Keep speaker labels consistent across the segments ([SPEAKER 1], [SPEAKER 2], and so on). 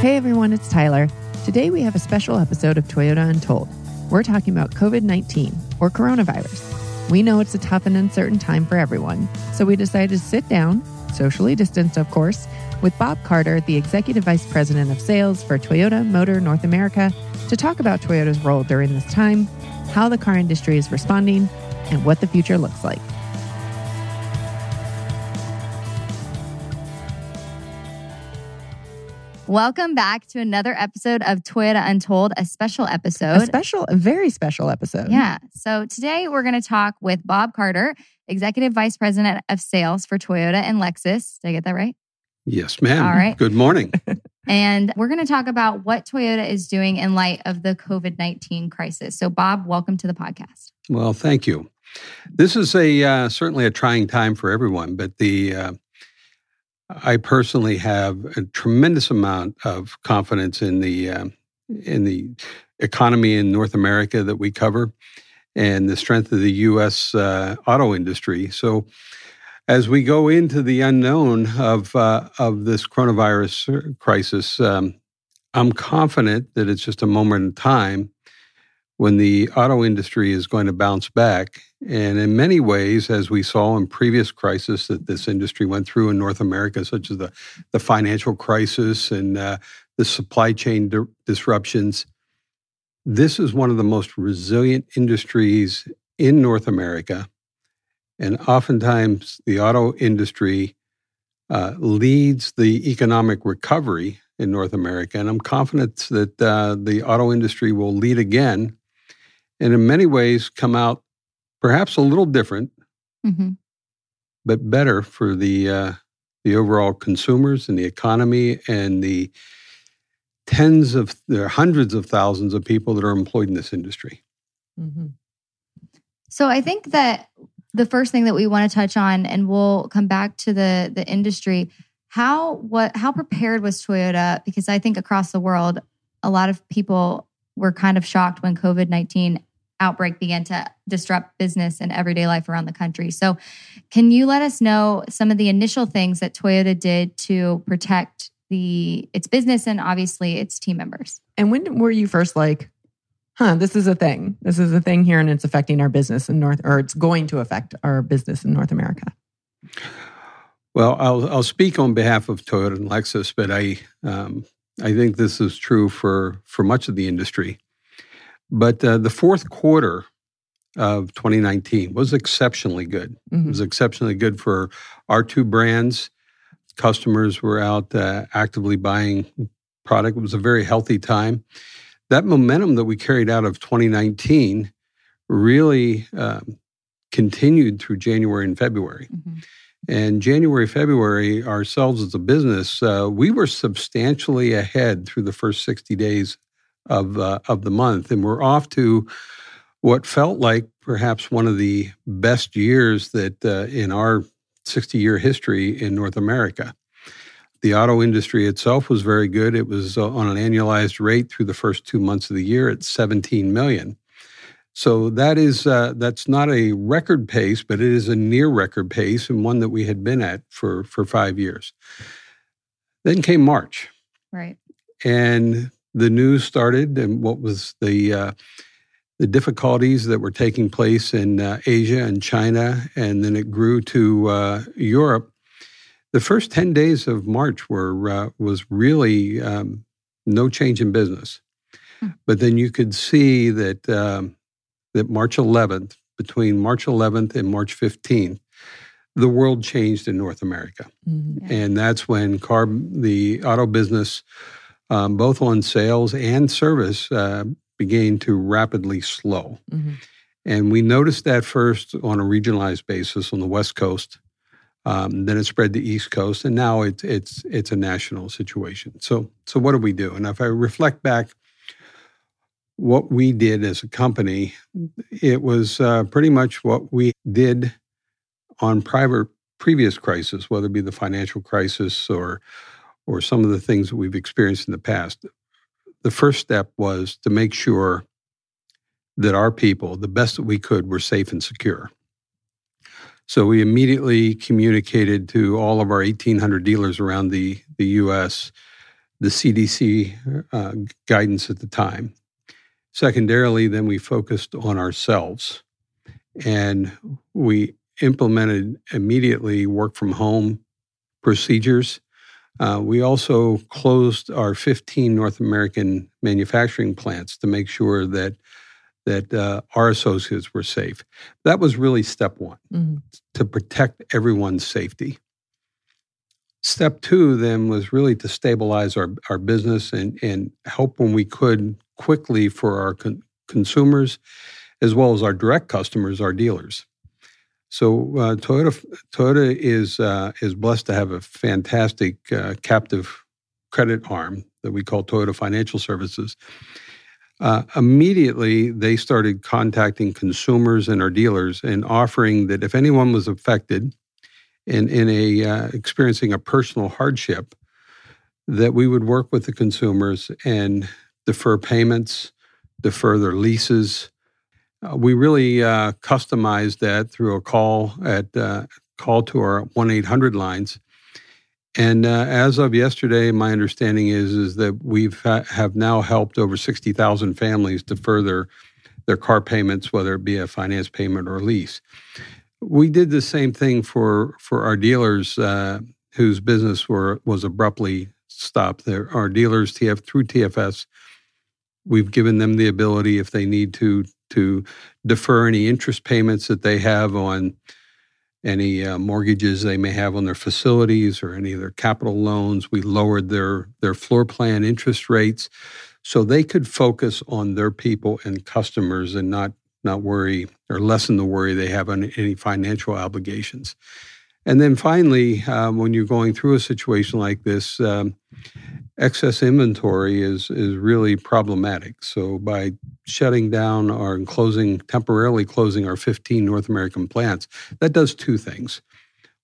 [SPEAKER 1] Hey everyone, it's Tyler. Today we have a special episode of Toyota Untold. We're talking about COVID 19 or coronavirus. We know it's a tough and uncertain time for everyone, so we decided to sit down, socially distanced, of course, with Bob Carter, the Executive Vice President of Sales for Toyota Motor North America, to talk about Toyota's role during this time, how the car industry is responding, and what the future looks like.
[SPEAKER 2] Welcome back to another episode of Toyota Untold, a special episode.
[SPEAKER 1] A special, a very special episode.
[SPEAKER 2] Yeah. So today we're going to talk with Bob Carter, Executive Vice President of Sales for Toyota and Lexus. Did I get that right?
[SPEAKER 3] Yes, ma'am.
[SPEAKER 2] All right.
[SPEAKER 3] Good morning.
[SPEAKER 2] and we're going to talk about what Toyota is doing in light of the COVID 19 crisis. So, Bob, welcome to the podcast.
[SPEAKER 3] Well, thank you. This is a uh, certainly a trying time for everyone, but the uh, I personally have a tremendous amount of confidence in the uh, in the economy in North America that we cover, and the strength of the U.S. Uh, auto industry. So, as we go into the unknown of uh, of this coronavirus crisis, um, I'm confident that it's just a moment in time when the auto industry is going to bounce back. And in many ways, as we saw in previous crises that this industry went through in North America, such as the, the financial crisis and uh, the supply chain di- disruptions, this is one of the most resilient industries in North America. And oftentimes, the auto industry uh, leads the economic recovery in North America. And I'm confident that uh, the auto industry will lead again and in many ways come out perhaps a little different, mm-hmm. but better for the uh, the overall consumers and the economy and the tens of there hundreds of thousands of people that are employed in this industry. Mm-hmm.
[SPEAKER 2] So I think that the first thing that we want to touch on, and we'll come back to the the industry. How what how prepared was Toyota? Because I think across the world, a lot of people were kind of shocked when COVID 19 outbreak began to disrupt business and everyday life around the country. So, can you let us know some of the initial things that Toyota did to protect the its business and obviously its team members?
[SPEAKER 1] And when were you first like, huh, this is a thing. This is a thing here and it's affecting our business in North or it's going to affect our business in North America?
[SPEAKER 3] Well, I'll I'll speak on behalf of Toyota and Lexus, but I um, I think this is true for for much of the industry. But uh, the fourth quarter of 2019 was exceptionally good. Mm-hmm. It was exceptionally good for our two brands. Customers were out uh, actively buying product. It was a very healthy time. That momentum that we carried out of 2019 really um, continued through January and February. Mm-hmm. And January, February, ourselves as a business, uh, we were substantially ahead through the first 60 days of uh, of the month, and we're off to what felt like perhaps one of the best years that uh, in our 60 year history in North America. The auto industry itself was very good. It was uh, on an annualized rate through the first two months of the year at 17 million. So that is uh, that's not a record pace, but it is a near record pace and one that we had been at for for five years. Then came March,
[SPEAKER 2] right?
[SPEAKER 3] And the news started and what was the uh, the difficulties that were taking place in uh, Asia and China, and then it grew to uh, Europe. The first ten days of March were uh, was really um, no change in business, hmm. but then you could see that um, that March 11th, between March 11th and March 15th, the world changed in North America, mm-hmm. and that's when car the auto business um, both on sales and service, uh, began to rapidly slow. Mm-hmm. And we noticed that first on a regionalized basis on the West Coast. Um, then it spread to East Coast, and now it's it's it's a national situation. So so what do we do? And if I reflect back, what we did as a company, it was uh, pretty much what we did on private previous crisis, whether it be the financial crisis or or some of the things that we've experienced in the past, the first step was to make sure that our people, the best that we could, were safe and secure. So we immediately communicated to all of our 1,800 dealers around the, the U.S. the CDC uh, guidance at the time. Secondarily, then we focused on ourselves and we implemented immediately work from home procedures. Uh, we also closed our 15 North American manufacturing plants to make sure that that uh, our associates were safe. That was really step one mm-hmm. to protect everyone's safety. Step two then was really to stabilize our, our business and, and help when we could quickly for our con- consumers as well as our direct customers, our dealers. So uh, Toyota Toyota is uh, is blessed to have a fantastic uh, captive credit arm that we call Toyota Financial Services. Uh, immediately, they started contacting consumers and our dealers and offering that if anyone was affected, in, in a uh, experiencing a personal hardship, that we would work with the consumers and defer payments, defer their leases. Uh, we really uh, customized that through a call at uh, call to our one eight hundred lines. And uh, as of yesterday, my understanding is is that we've ha- have now helped over sixty thousand families to further their car payments, whether it be a finance payment or lease. We did the same thing for for our dealers uh, whose business were was abruptly stopped. There, our dealers TF through TFS, we've given them the ability if they need to to defer any interest payments that they have on any uh, mortgages they may have on their facilities or any of their capital loans. We lowered their their floor plan interest rates so they could focus on their people and customers and not not worry or lessen the worry they have on any financial obligations. And then finally, um, when you're going through a situation like this, um, excess inventory is is really problematic. So by shutting down or closing temporarily closing our 15 North American plants, that does two things.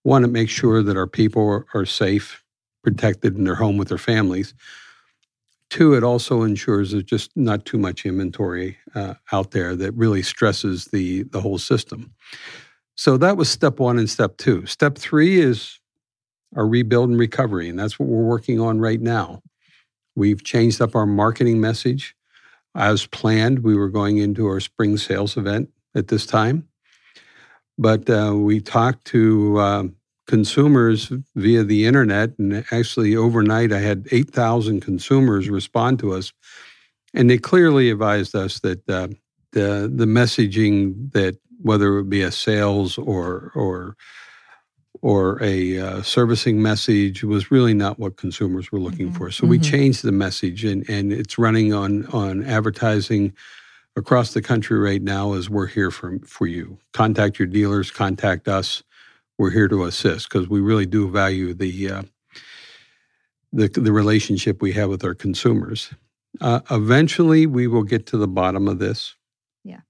[SPEAKER 3] One, it makes sure that our people are, are safe, protected in their home with their families. Two, it also ensures there's just not too much inventory uh, out there that really stresses the, the whole system. So that was step one and step two. Step three is our rebuild and recovery, and that's what we're working on right now. We've changed up our marketing message. As planned, we were going into our spring sales event at this time. But uh, we talked to uh, consumers via the internet. And actually, overnight, I had 8,000 consumers respond to us. And they clearly advised us that uh, the, the messaging that whether it be a sales or, or, or a uh, servicing message was really not what consumers were looking mm-hmm. for. So mm-hmm. we changed the message, and, and it's running on on advertising across the country right now. As we're here for for you, contact your dealers, contact us we're here to assist because we really do value the uh, the the relationship we have with our consumers. Uh, eventually, we will get to the bottom of this.
[SPEAKER 2] Yeah,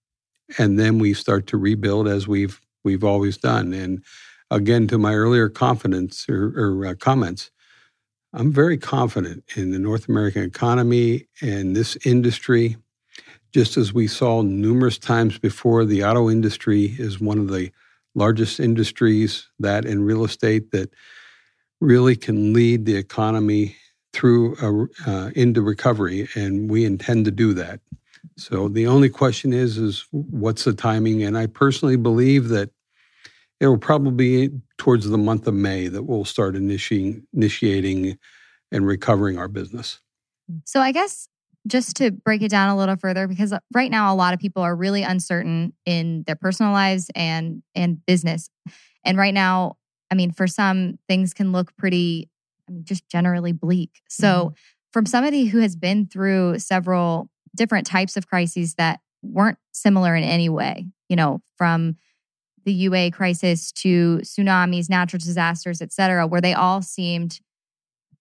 [SPEAKER 3] and then we start to rebuild as we've we've always done. And again, to my earlier confidence or, or uh, comments, I'm very confident in the North American economy and this industry. Just as we saw numerous times before, the auto industry is one of the largest industries that in real estate that really can lead the economy through a, uh, into recovery, and we intend to do that. So the only question is, is what's the timing? And I personally believe that it will probably be towards the month of May that we'll start initiating, initiating and recovering our business.
[SPEAKER 2] So I guess just to break it down a little further because right now a lot of people are really uncertain in their personal lives and and business and right now i mean for some things can look pretty i mean just generally bleak so mm-hmm. from somebody who has been through several different types of crises that weren't similar in any way you know from the UA crisis to tsunamis natural disasters et cetera where they all seemed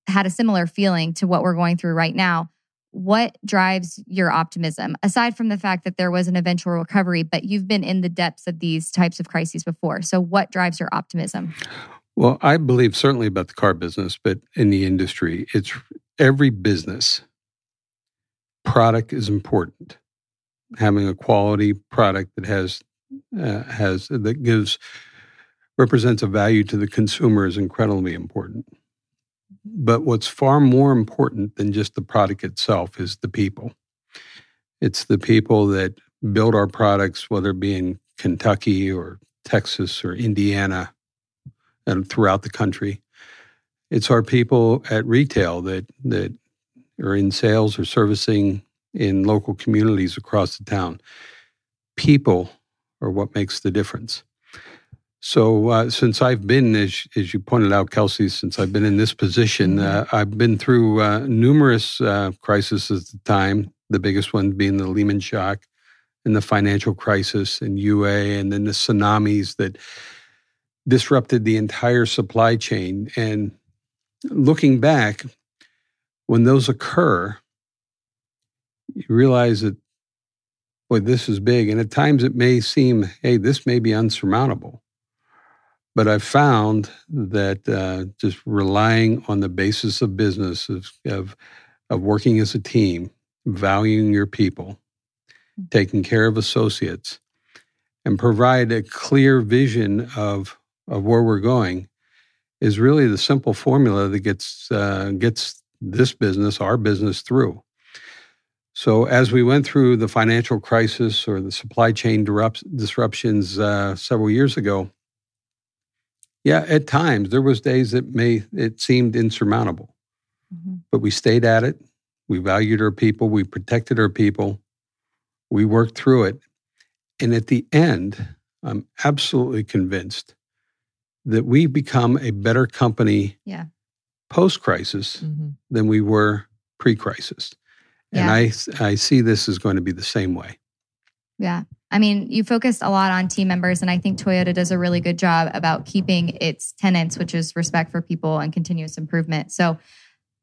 [SPEAKER 2] had a similar feeling to what we're going through right now. What drives your optimism aside from the fact that there was an eventual recovery but you've been in the depths of these types of crises before. So what drives your optimism?
[SPEAKER 3] Well i believe certainly about the car business but in the industry it's every business product is important. Having a quality product that has uh, has that gives represents a value to the consumer is incredibly important but what's far more important than just the product itself is the people. It's the people that build our products, whether it be in Kentucky or Texas or Indiana and throughout the country. It's our people at retail that that are in sales or servicing in local communities across the town. People are what makes the difference. So uh, since I've been, as, as you pointed out, Kelsey, since I've been in this position, mm-hmm. uh, I've been through uh, numerous uh, crises at the time. The biggest one being the Lehman shock and the financial crisis and UA, and then the tsunamis that disrupted the entire supply chain. And looking back, when those occur, you realize that, boy, this is big. And at times it may seem, hey, this may be unsurmountable. But I've found that uh, just relying on the basis of business, of, of, of working as a team, valuing your people, taking care of associates, and provide a clear vision of, of where we're going is really the simple formula that gets uh, gets this business, our business, through. So as we went through the financial crisis or the supply chain disruptions uh, several years ago, yeah, at times there was days that may it seemed insurmountable, mm-hmm. but we stayed at it. We valued our people. We protected our people. We worked through it, and at the end, I'm absolutely convinced that we become a better company.
[SPEAKER 2] Yeah.
[SPEAKER 3] Post crisis mm-hmm. than we were pre crisis. And yeah. I, I see this is going to be the same way.
[SPEAKER 2] Yeah. I mean, you focused a lot on team members, and I think Toyota does a really good job about keeping its tenants, which is respect for people and continuous improvement. So,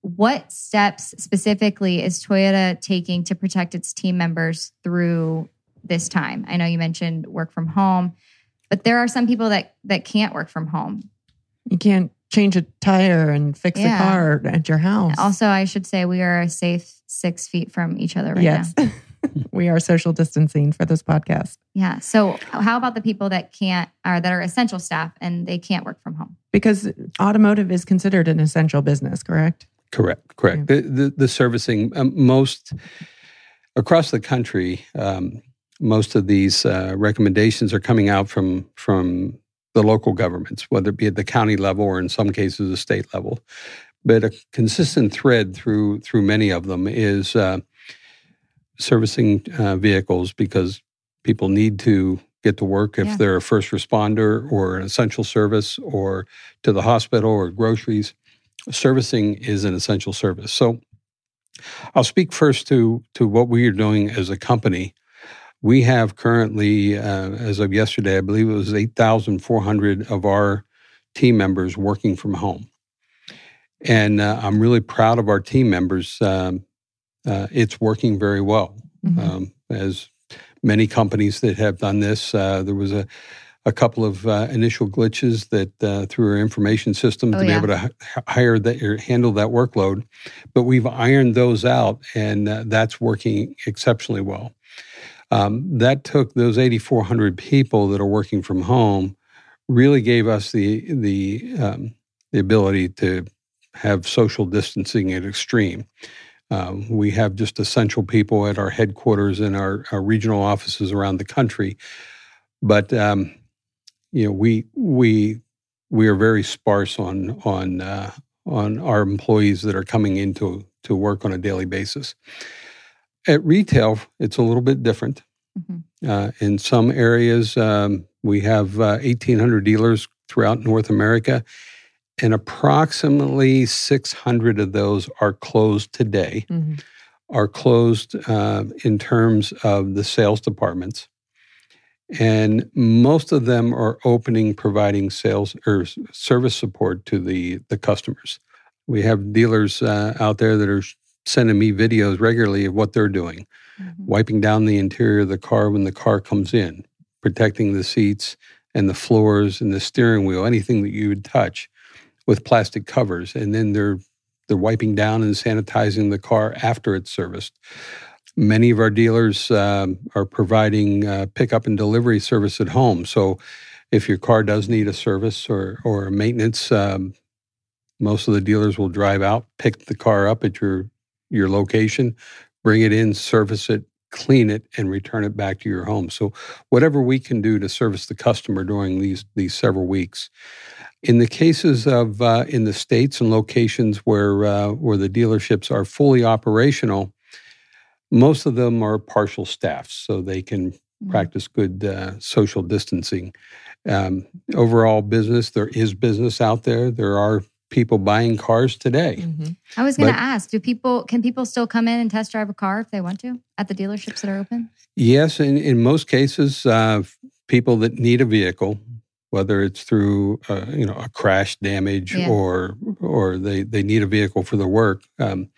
[SPEAKER 2] what steps specifically is Toyota taking to protect its team members through this time? I know you mentioned work from home, but there are some people that that can't work from home.
[SPEAKER 1] You can't change a tire and fix yeah. a car at your house.
[SPEAKER 2] Also, I should say we are a safe six feet from each other right
[SPEAKER 1] yes.
[SPEAKER 2] now.
[SPEAKER 1] we are social distancing for this podcast.
[SPEAKER 2] Yeah. So, how about the people that can't, or that are essential staff and they can't work from home?
[SPEAKER 1] Because automotive is considered an essential business, correct?
[SPEAKER 3] Correct. Correct. Yeah. The, the, the servicing um, most across the country. Um, most of these uh, recommendations are coming out from from the local governments, whether it be at the county level or in some cases the state level. But a consistent thread through through many of them is uh, servicing uh, vehicles because people need to get to work if yeah. they're a first responder or an essential service or to the hospital or groceries. Servicing is an essential service. So I'll speak first to to what we are doing as a company we have currently, uh, as of yesterday, I believe it was 8,400 of our team members working from home. And uh, I'm really proud of our team members. Um, uh, it's working very well. Mm-hmm. Um, as many companies that have done this, uh, there was a, a couple of uh, initial glitches that uh, through our information system oh, to yeah. be able to h- hire that or handle that workload. But we've ironed those out, and that's working exceptionally well. Um, that took those 8,400 people that are working from home, really gave us the the um, the ability to have social distancing at extreme. Um, we have just essential people at our headquarters and our, our regional offices around the country, but um, you know we we we are very sparse on on uh, on our employees that are coming into to work on a daily basis. At retail, it's a little bit different. Mm-hmm. Uh, in some areas, um, we have uh, 1,800 dealers throughout North America, and approximately 600 of those are closed today, mm-hmm. are closed uh, in terms of the sales departments. And most of them are opening, providing sales or service support to the, the customers. We have dealers uh, out there that are sending me videos regularly of what they're doing, mm-hmm. wiping down the interior of the car when the car comes in, protecting the seats and the floors and the steering wheel, anything that you would touch with plastic covers. And then they're they're wiping down and sanitizing the car after it's serviced. Many of our dealers um, are providing uh, pickup and delivery service at home. So if your car does need a service or, or maintenance, um, most of the dealers will drive out, pick the car up at your your location, bring it in, service it, clean it, and return it back to your home. So whatever we can do to service the customer during these these several weeks. In the cases of uh, in the states and locations where uh, where the dealerships are fully operational, most of them are partial staffs, so they can mm-hmm. practice good uh, social distancing. Um, overall business, there is business out there. There are people buying cars today. Mm-hmm.
[SPEAKER 2] I was going to ask, do people can people still come in and test drive a car if they want to at the dealerships that are open?
[SPEAKER 3] Yes, in in most cases, uh, people that need a vehicle, whether it's through uh, you know a crash damage yeah. or or they they need a vehicle for their work. Um,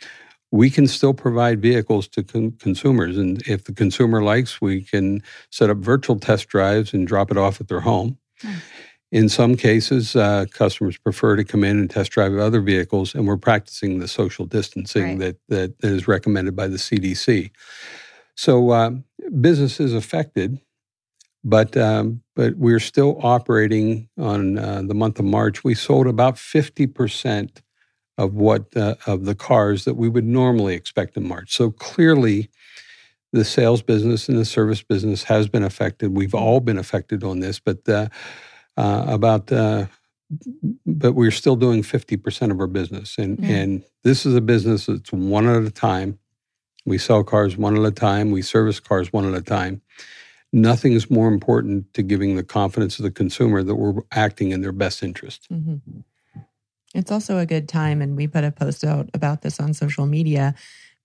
[SPEAKER 3] we can still provide vehicles to con- consumers, and if the consumer likes, we can set up virtual test drives and drop it off at their home. Nice. In some cases, uh, customers prefer to come in and test drive other vehicles, and we're practicing the social distancing right. that, that is recommended by the CDC. So uh, business is affected, but um, but we're still operating on uh, the month of March. We sold about fifty percent of what uh, of the cars that we would normally expect in March. So clearly, the sales business and the service business has been affected. We've all been affected on this, but uh, uh, about, uh, but we're still doing 50% of our business. And, mm. and this is a business that's one at a time. We sell cars one at a time, we service cars one at a time. Nothing is more important to giving the confidence of the consumer that we're acting in their best interest. Mm-hmm.
[SPEAKER 1] It's also a good time, and we put a post out about this on social media.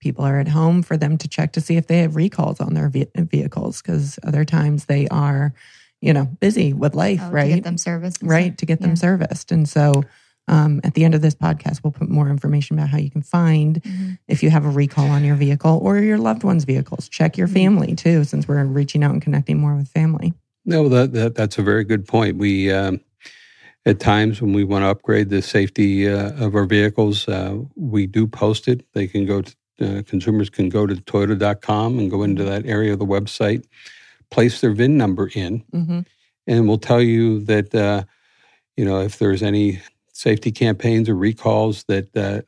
[SPEAKER 1] People are at home for them to check to see if they have recalls on their ve- vehicles because other times they are you know, busy with life, oh, right?
[SPEAKER 2] To get them serviced.
[SPEAKER 1] Right, stuff. to get yeah. them serviced. And so um, at the end of this podcast, we'll put more information about how you can find mm-hmm. if you have a recall on your vehicle or your loved one's vehicles. Check your mm-hmm. family too, since we're reaching out and connecting more with family.
[SPEAKER 3] No, that, that that's a very good point. We um, at times when we want to upgrade the safety uh, of our vehicles, uh, we do post it. They can go to uh, consumers can go to toyota.com and go into mm-hmm. that area of the website place their VIN number in, mm-hmm. and we'll tell you that uh, you know if there's any safety campaigns or recalls that uh,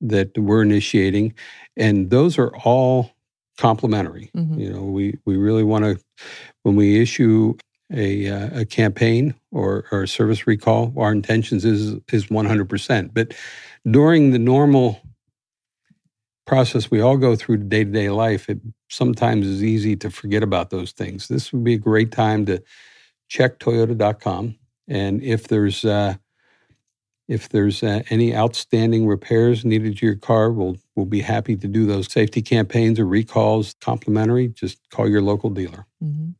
[SPEAKER 3] that we're initiating, and those are all complimentary. Mm-hmm. You know, we we really want to when we issue a, uh, a campaign or, or a service recall, our intentions is is 100%. But during the normal process we all go through day to day life, it sometimes is easy to forget about those things. This would be a great time to check Toyota.com, and if there's uh, if there's uh, any outstanding repairs needed to your car, we'll we'll be happy to do those safety campaigns or recalls complimentary. Just call your local dealer. Mm-hmm.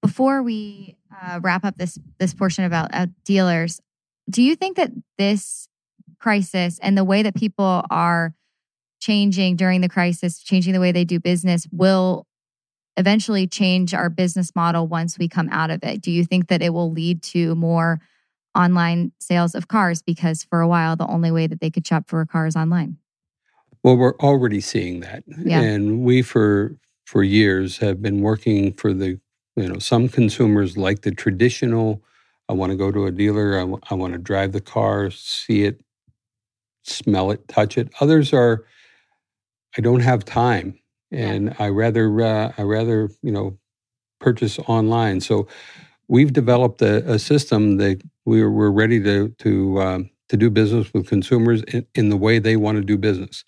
[SPEAKER 2] Before we uh, wrap up this this portion about uh, dealers, do you think that this crisis and the way that people are changing during the crisis, changing the way they do business will eventually change our business model once we come out of it? Do you think that it will lead to more online sales of cars because for a while the only way that they could shop for a car is online?
[SPEAKER 3] Well, we're already seeing that. Yeah. And we for for years have been working for the you know some consumers like the traditional I want to go to a dealer, I, w- I want to drive the car, see it, smell it, touch it. Others are I don't have time, and yeah. I rather uh, I rather you know purchase online. So we've developed a, a system that we're we're ready to to um, to do business with consumers in, in, the way they want to do business.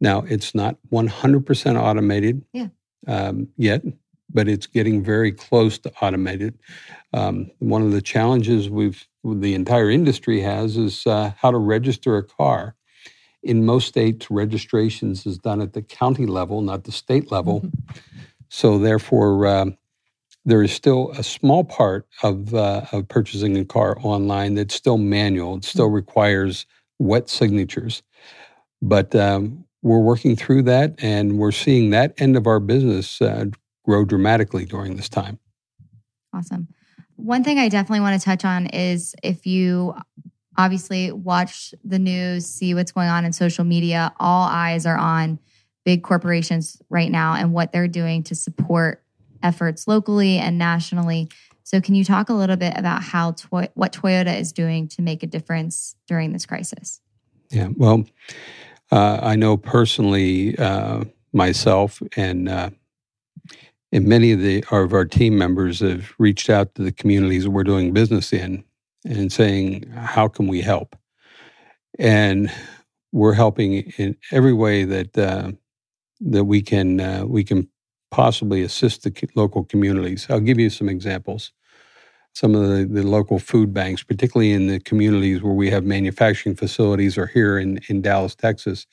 [SPEAKER 3] Now it's not 100% automated yeah. um, yet, but it's getting very close to automated. Um, one of the challenges we've the entire industry has is uh, how to register a car in most states, registrations is done at the county level, not the state level. Mm-hmm. So, therefore, um, there is still a small part of, uh, of purchasing a car online that's still manual. It still mm-hmm. requires wet signatures. But um, we're working through that, and we're seeing that end of our business uh, grow dramatically during this time.
[SPEAKER 2] Awesome. One thing I definitely want to touch on is if you obviously watch the news, see what's going on in social media. All eyes are on big corporations right now and what they're doing to support efforts locally and nationally. So, can you talk a little bit about how what Toyota is doing to make a difference during this crisis?
[SPEAKER 3] Yeah. Well, uh, I know personally uh, myself and uh, and many of the of our team members have reached out to the communities we're doing business in and saying, "How can we help?" And we're helping in every way that uh, that we can uh, we can possibly assist the local communities. I'll give you some examples. Some of the, the local food banks, particularly in the communities where we have manufacturing facilities or here in, in Dallas, Texas,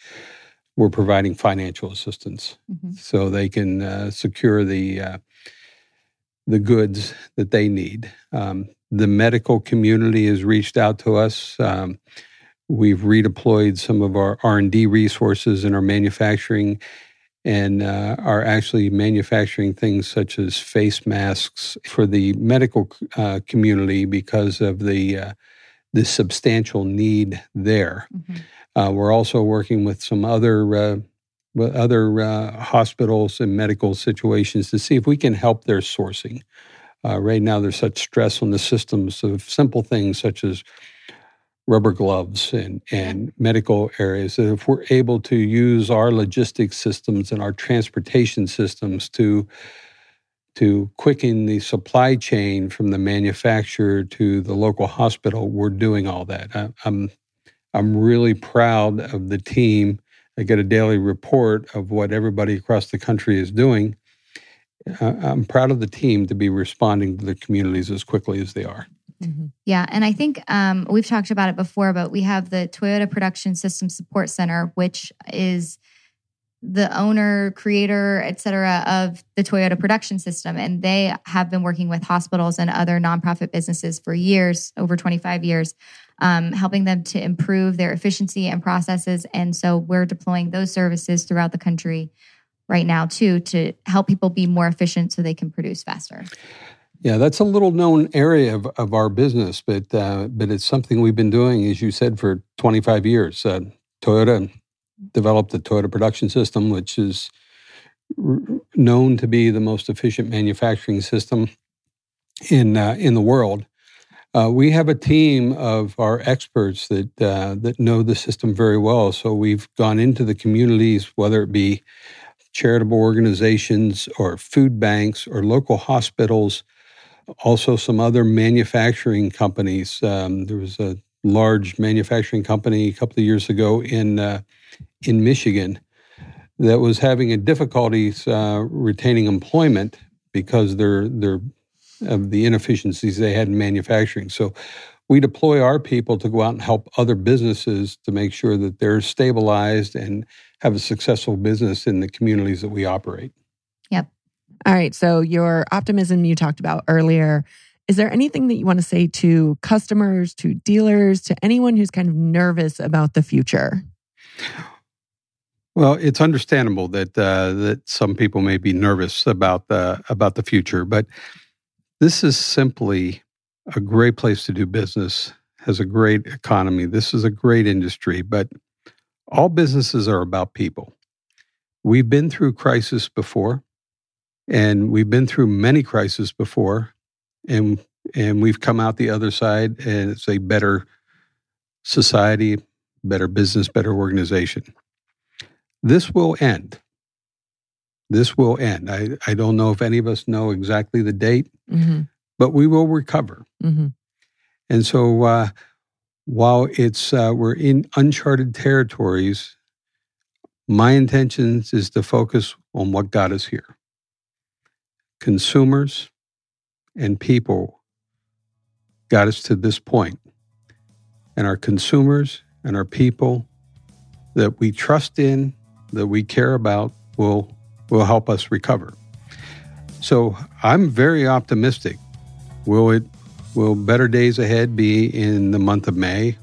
[SPEAKER 3] we're providing financial assistance mm-hmm. so they can uh, secure the uh, the goods that they need. Um, the medical community has reached out to us. Um, we've redeployed some of our R and D resources in our manufacturing, and uh, are actually manufacturing things such as face masks for the medical uh, community because of the uh, the substantial need there. Mm-hmm. Uh, we're also working with some other uh, other uh, hospitals and medical situations to see if we can help their sourcing. Uh, right now, there's such stress on the systems of simple things such as rubber gloves and, and medical areas if we're able to use our logistics systems and our transportation systems to to quicken the supply chain from the manufacturer to the local hospital, we're doing all that. I, I'm I'm really proud of the team. I get a daily report of what everybody across the country is doing. I'm proud of the team to be responding to the communities as quickly as they are.
[SPEAKER 2] Mm-hmm. Yeah. And I think um, we've talked about it before, but we have the Toyota Production System Support Center, which is the owner, creator, et cetera, of the Toyota production system. And they have been working with hospitals and other nonprofit businesses for years, over 25 years, um, helping them to improve their efficiency and processes. And so we're deploying those services throughout the country right now, too, to help people be more efficient so they can produce faster.
[SPEAKER 3] Yeah, that's a little known area of, of our business, but uh, but it's something we've been doing, as you said, for 25 years. Uh, Toyota developed the Toyota production system, which is r- known to be the most efficient manufacturing system in uh, in the world. Uh, we have a team of our experts that uh, that know the system very well. So we've gone into the communities, whether it be charitable organizations or food banks or local hospitals, also some other manufacturing companies. Um, there was a large manufacturing company a couple of years ago in uh, in Michigan that was having a difficulties uh, retaining employment because of the inefficiencies they had in manufacturing. So we deploy our people to go out and help other businesses to make sure that they're stabilized and have a successful business in the communities that we operate.
[SPEAKER 2] Yep.
[SPEAKER 1] All right. So your optimism you talked about earlier. Is there anything that you want to say to customers, to dealers, to anyone who's kind of nervous about the future?
[SPEAKER 3] Well, it's understandable that uh, that some people may be nervous about the about the future, but this is simply a great place to do business, has a great economy. This is a great industry, but all businesses are about people. We've been through crisis before, and we've been through many crises before, and and we've come out the other side, and it's a better society, better business, better organization. This will end this will end. I, I don't know if any of us know exactly the date, mm-hmm. but we will recover. Mm-hmm. And so, uh, while it's uh, we're in uncharted territories, my intention is to focus on what got us here. Consumers and people got us to this point, and our consumers and our people that we trust in, that we care about, will will help us recover. So I'm very optimistic. Will it will better days ahead be in the month of May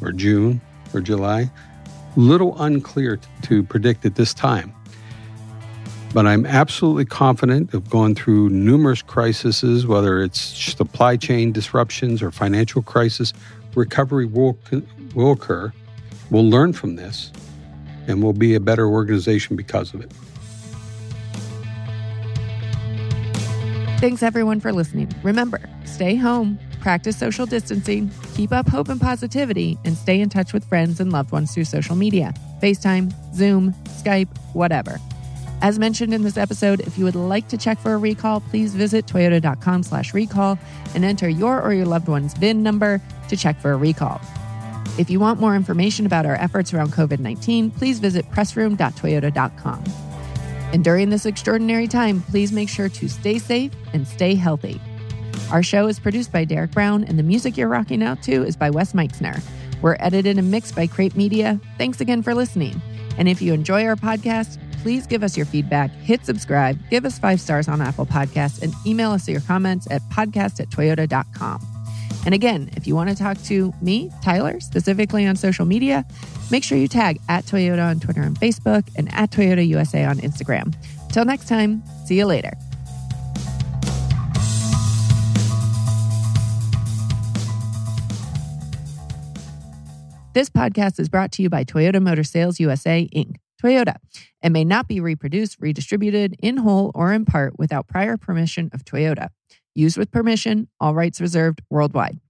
[SPEAKER 3] or June or July? Little unclear to predict at this time. But I'm absolutely confident of going through numerous crises, whether it's supply chain disruptions or financial crisis, recovery will, will occur. We'll learn from this and we'll be a better organization because of it.
[SPEAKER 1] Thanks everyone for listening. Remember, stay home, practice social distancing, keep up hope and positivity, and stay in touch with friends and loved ones through social media FaceTime, Zoom, Skype, whatever. As mentioned in this episode, if you would like to check for a recall, please visit toyota.com slash recall and enter your or your loved one's VIN number to check for a recall. If you want more information about our efforts around COVID 19, please visit pressroom.toyota.com. And during this extraordinary time, please make sure to stay safe and stay healthy. Our show is produced by Derek Brown, and the music you're rocking out to is by Wes Meixner. We're edited and mixed by Crate Media. Thanks again for listening. And if you enjoy our podcast, please give us your feedback, hit subscribe, give us five stars on Apple Podcasts, and email us your comments at podcast at toyota.com. And again, if you want to talk to me, Tyler, specifically on social media, make sure you tag at Toyota on Twitter and Facebook and at Toyota USA on Instagram. Till next time, see you later. This podcast is brought to you by Toyota Motor Sales USA, Inc. Toyota, and may not be reproduced, redistributed in whole or in part without prior permission of Toyota. Used with permission, all rights reserved worldwide.